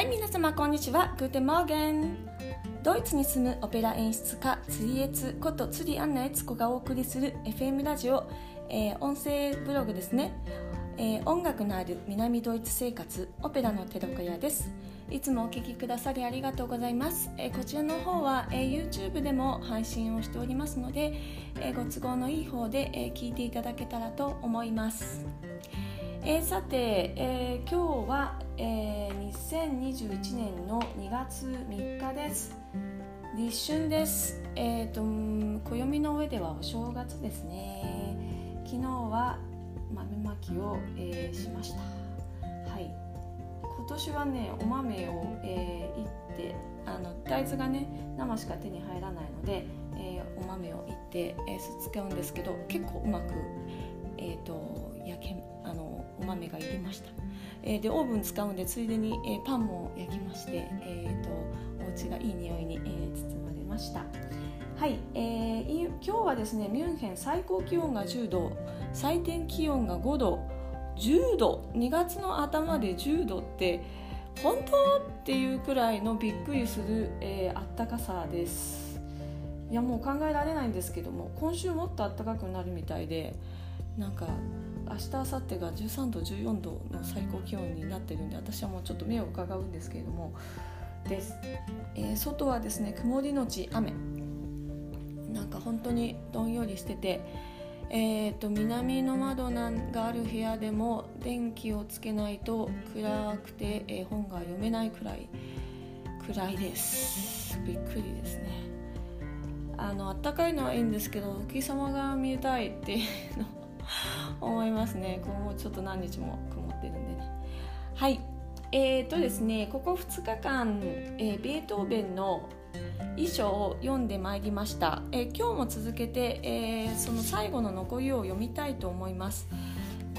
はい皆様こんにちは。グーテモーゲン。ドイツに住むオペラ演出家釣りエツこと釣りアンナエツコがお送りする FM ラジオ、えー、音声ブログですね、えー、音楽のある南ドイツ生活オペラの寺子屋です。いつもお聴きくださりありがとうございます、えー、こちらの方は、え YouTube でも配信をしておりますので、えご都合のいい方で、え聞いていただけたらと思います。えー、さて、えー、今日は、えー、2021年の2月3日です。立春です。えっ、ー、と暦の上ではお正月ですね。昨日は豆まきを、えー、しました。はい。今年はねお豆を、えー、いってあの大豆がね生しか手に入らないので、えー、お豆をいって、えー、使うんですけど結構うまくえーと、豆が入れました、えー、でオーブン使うんでついでに、えー、パンも焼きまして、えーと、お家がいい匂いに、えー、包まれました。はい、えー、今日はですねミュンヘン最高気温が10度最低気温が5度10度2月の頭で10度って本当っていうくらいのびっくりする、えー、あったかさです。いやもう考えられないんですけども今週もっと暖かくなるみたいでなんか明日明後日が13度14度の最高気温になってるんで私はもうちょっと目を伺うんですけれどもです、えー、外はですね曇りのち雨。なんか本当にどんよりしててえーと、南の窓なんがある部屋でも電気をつけないと暗くて、えー、本が読めないくらい暗いです。びっくりですね。あの暖かいのはいいんですけどお日様が見えたいっていうの。思いますね。今後ちょっと何日も曇ってるんでね。はい。えーとですねここ2日間、えー、ベートーベンの遺書を読んでまいりました、えー、今日も続けて、えー、その最後の残りを読みたいと思います。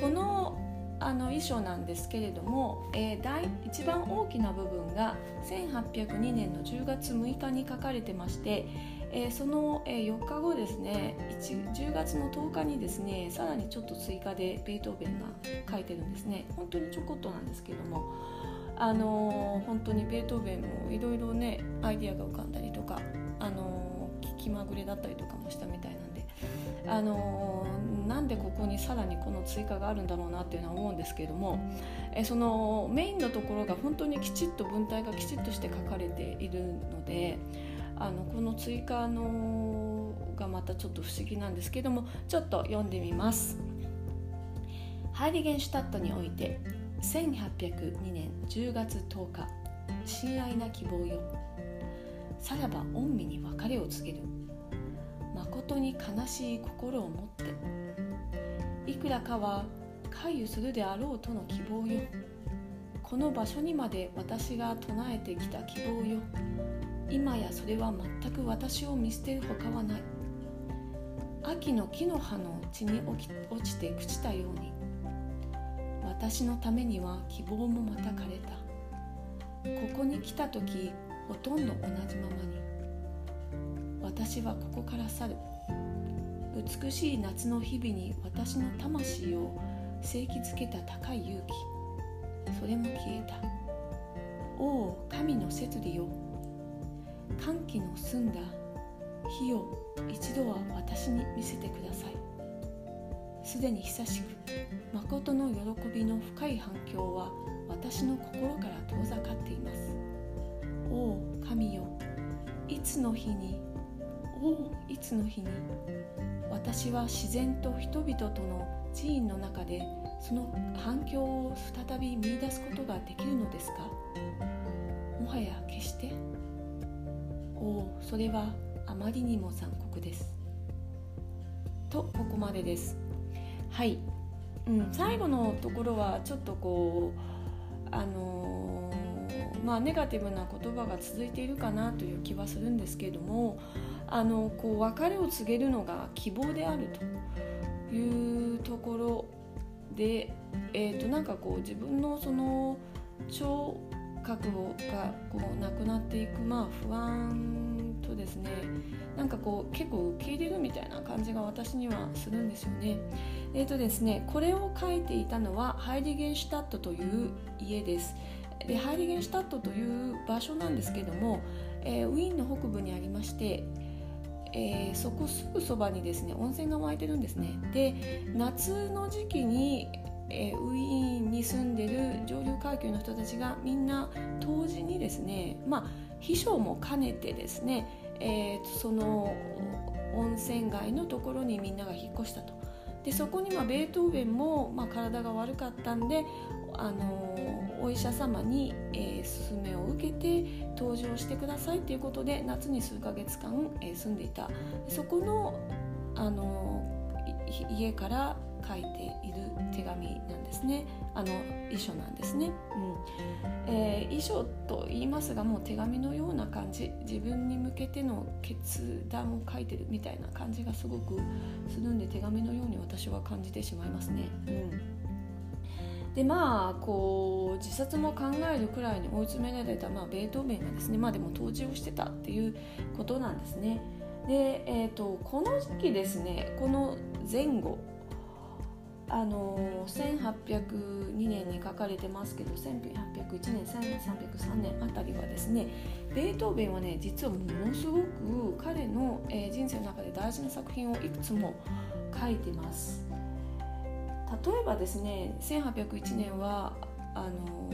このあの遺書なんですけれども、えー、大一番大きな部分が1802年の10月6日に書かれてましてえー、その、え4日後ですね10月の10日にですねさらにちょっと追加でベートーベンが書いてるんですね。本当にちょこっとなんですけどもあのー、本当にベートーベンもいろいろねアイディアが浮かんだりとかあのー、気まぐれだったりとかもしたみたいなんであの、なんでここにさらにこの追加があるんだろうなっていうのは思うんですけれども、えそのメインのところが本当にきちっと文体がきちっとして書かれているのであのこの追加のがまたちょっと不思議なんですけどもちょっと読んでみます。ハイリゲンシュタットにおいて1802年10月10日親愛な希望よ。さらば御身に別れを告げる。誠に悲しい心を持っていくらかは回遊するであろうとの希望よ。この場所にまで私が唱えてきた希望よ。今やそれは全く私を見捨てるほかはない。秋の木の葉の地に落ちて朽ちたように私のためには希望もまた枯れた。ここに来た時ほとんど同じままに。私はここから去る。美しい夏の日々に私の魂を正気づけた高い勇気。それも消えた。おお神の摂理よ。歓喜の澄んだ火を一度は私に見せてください。すでに久しく誠の喜びの深い反響は私の心から遠ざかっています。おお神よ。いつの日にいつの日に私は自然と人々との寺院の中でその反響を再び見いだすことができるのですか？もはや決して？おおそれはあまりにも残酷です。とここまでです。はい、うん、最後のところはちょっとこうあのー、まあネガティブな言葉が続いているかなという気はするんですけれどもあのこう別れを告げるのが希望であるというところで、えー、となんかこう自分のその聴覚がこうなくなっていくまあ不安とですねなんかこう結構受け入れるみたいな感じが私にはするんですよね。えーとですねこれを書いていたのはハイリゲンシュタットという家です。でハイリゲンシュタットという場所なんですけども、えー、ウィーンの北部にありまして、えー、そこすぐそばにですね温泉が湧いてるんですね。で夏の時期に、えー、ウィーンに住んでる上流階級の人たちがみんな当時にですねまあ秘書も兼ねてですね、えー、その温泉街のところにみんなが引っ越したと。でそこにまあベートーベンもまあ体が悪かったんであのお医者様に、えー、勧めを受けて登場してくださいということで夏に数ヶ月間、えー、住んでいた。そこのあの家から書いている手紙なんですね。あの遺書なんですね、うん。えー、遺書と言いますがもう手紙のような感じ。自分に向けての決断を書いてるみたいな感じがすごくするんで手紙のように私は感じてしまいますね。うん。でまあこう自殺も考えるくらいに追い詰められた、まあ、ベートーベンがですねまあでも当時をしてたっていうことなんですね。で、えーと、この時期ですねこの前後あの1802年に書かれてますけど1801年1303年あたりはですねベートーベンはね実はものすごく彼の、えー、人生の中で大事な作品をいくつも書いてます。例えばですね1801年はあの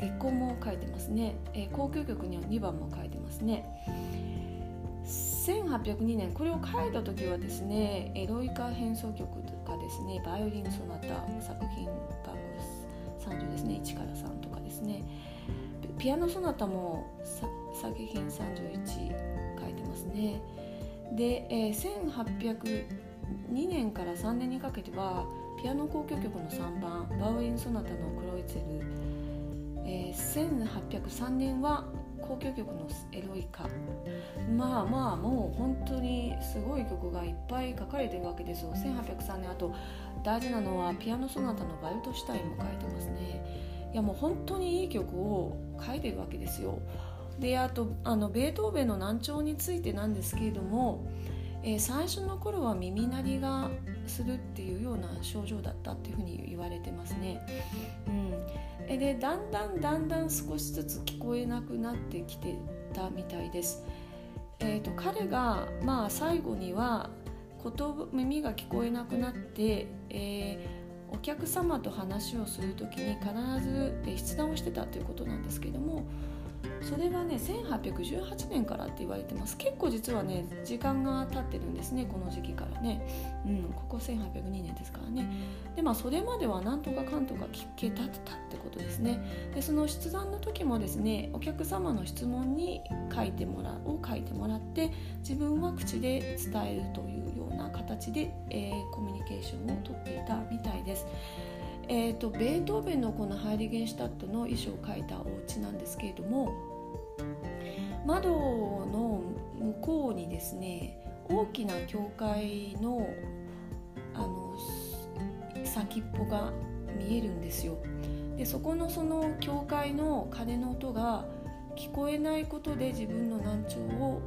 月光も書いてますね、えー、交響曲には2番も書いてますね1802年これを書いた時はですねエロイカ変奏曲とかですねバイオリンソナタ作品番号30ですね1から3とかですねピアノソナタも作品31書いてますね。で、えー、1802年から3年にかけてはピアノ交響曲の3番バウイン・ソナタのクロイツェル、えー、1803年は交響曲のエロイカまあまあもう本当にすごい曲がいっぱい書かれてるわけですよ。1803年あと大事なのはピアノ・ソナタのバルトシュタインも書いてますね。いやもう本当にいい曲を書いてるわけですよ。であとあのベートーベンの難聴についてなんですけれどもえー、最初の頃は耳鳴りがするっていうような症状だったっていうふうに言われてますね。うん、でだんだんだんだん少しずつ聞こえなくなってきてたみたいです。えーと、彼が、まあ、最後には言耳が聞こえなくなって、えー、お客様と話をする時に必ず筆談をしてたということなんですけどもそれはね1818年からって言われてます。結構実はね時間が経ってるんですねこの時期からね、うん、ここ1802年ですからね。でまあそれまではなんとかかんとか聞けたったってことですね。でその筆談の時もですねお客様の質問に書いてもらを書いてもらって自分は口で伝えるというような形で、えー、コミュニケーションをとっていたみたいです。えーと、ベートーベンのこのハイリゲンシュタットの衣装を描いたお家なんですけれども窓の向こうにですね大きな教会のあの先っぽが見えるんですよ。でそこのその教会の鐘の音が聞こえないことで自分の難聴を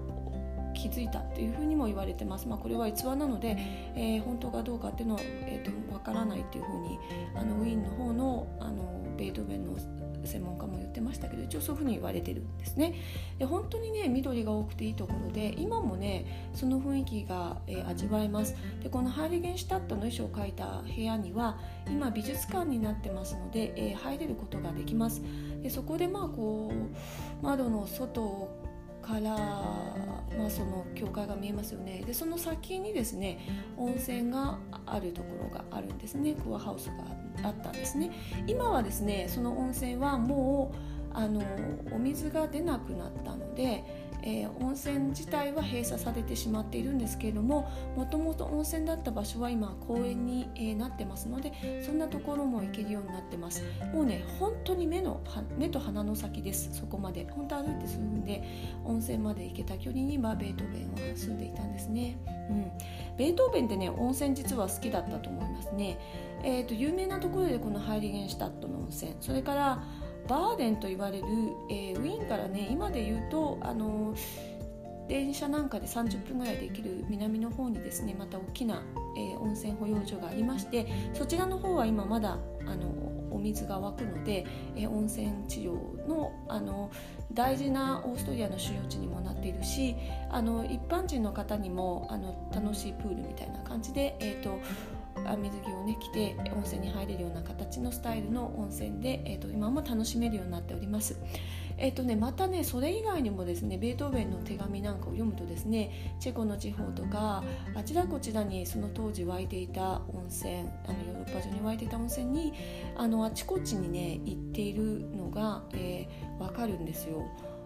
気づいたというふうにも言われてます、まあ、これは逸話なので、えー、本当かどうかっていうのは、えーと、からないっていうふうにあのウィーンの方のあのベートーベンの専門家も言ってましたけど一応そういうふうに言われてるんですね。で本当にね緑が多くていいところで今もねその雰囲気が、えー、味わえます。でこのハイリゲンシュタットの衣装を描いた部屋には今美術館になってますので、えー、入れることができます。でそこでまあこう窓の外から、まあ、その教会が見えますよね。でその先にですね温泉があるところがあるんですね。クアハウスがあったんですね。今はですねその温泉はもうあのお水が出なくなったのでえー、温泉自体は閉鎖されてしまっているんですけれどももともと温泉だった場所は今公園に、えー、なってますのでそんなところも行けるようになってます。もうね本当に目の目と鼻の先ですそこまで。本当歩いて数分で温泉まで行けた距離に、まあ、ベートーベンは住んでいたんですね、うん、ベートーベンってね温泉実は好きだったと思いますね。えーと、有名なところでこのハイリゲンシュタットの温泉。それからバーデンと言われる、えー、ウィーンからね今で言うとあの電車なんかで30分ぐらいで行ける南の方にですねまた大きな、えー、温泉保養所がありましてそちらの方は今まだあのお水が湧くので、えー、温泉治療のあの大事なオーストリアの主要地にもなっているしあの一般人の方にもあの楽しいプールみたいな感じで、えーと水着をね着て温泉に入れるような形のスタイルの温泉で、えーと、今も楽しめるようになっております。えーとね、またねそれ以外にもですねベートーベンの手紙なんかを読むとですねチェコの地方とかあちらこちらにその当時湧いていた温泉あのヨーロッパ中に湧いていた温泉にあのあちこちにね行っているのが、えー、分かるんですよ。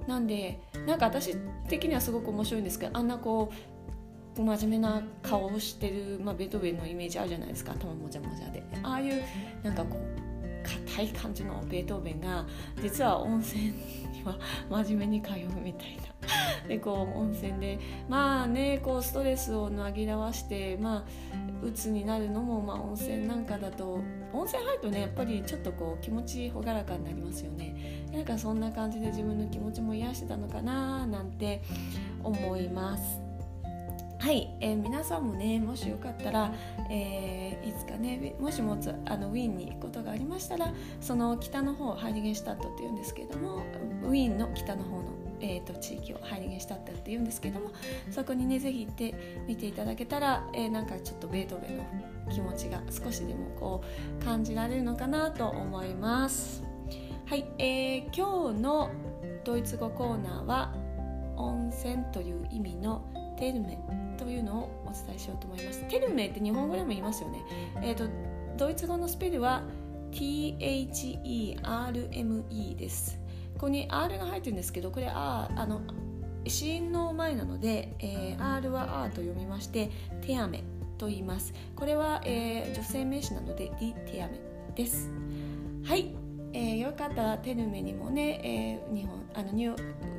なんでなんか私的にはすごく面白いんですけどあんなこう真面目な顔をしてる、まあ、ベートーベンのイメージあるじゃないですか。頭もじゃもじゃで。ああいうなんかこう硬い感じのベートーベンが実は温泉には真面目に通うみたいな。でこう温泉でまあねこうストレスを紛らわしてまあ鬱になるのも、まあ、温泉なんかだと温泉入るとねやっぱりちょっとこう気持ち朗らかになりますよね。なんかそんな感じで自分の気持ちも癒してたのかななんて思います。はい、えー、皆さんもねもしよかったら、えー、いつかねもしもつあのウィーンに行くことがありましたらその北の方ハイリゲンシュタットっていうんですけれどもウィーンの北の方の、えーと、地域をハイリゲンシュタットっていうんですけどもそこにねぜひ行って見ていただけたら、えー、なんかちょっとベートーベンの気持ちが少しでもこう感じられるのかなと思います。はい、えー、今日のドイツ語コーナーは温泉という意味のテルメというのをお伝えしようと思います。テルメって日本語でも言いますよね。えっ、ー、とドイツ語のスペルは THERME です。ここに R が入ってるんですけどこれ R あの子音の前なので、えー、R は R と読みましてテアメと言います。これは、えー、女性名詞なのでディテアメです。はい、えー、よかったらテルメにもね、えー、日本あのニュ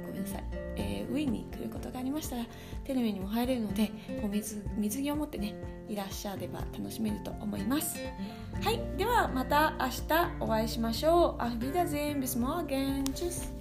ごめんなさい。えー、ウィーンに来ることがありましたらテレビにも入れるのでこう水水着を持ってねいらっしゃれば楽しめると思います。はい。ではまた明日お会いしましょう。アフビダゼンビスモーゲン。チュス。